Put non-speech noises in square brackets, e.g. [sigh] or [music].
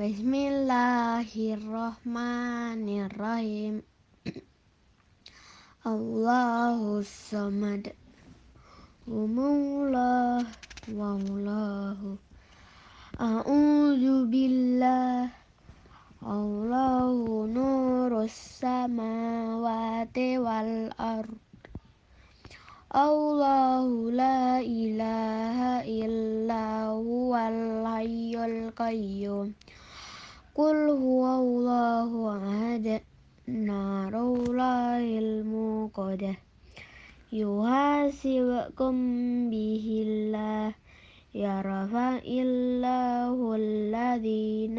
بسم الله الرحمن الرحيم. [clears throat] الله الصمد. ومولاه والله أعوذ بالله. الله نور السماوات والأرض. الله لا إله إلا هو الحي القيوم. قل هو الله أحد نار الله الموقدة. يحاسبكم به الله يرفع الله الذين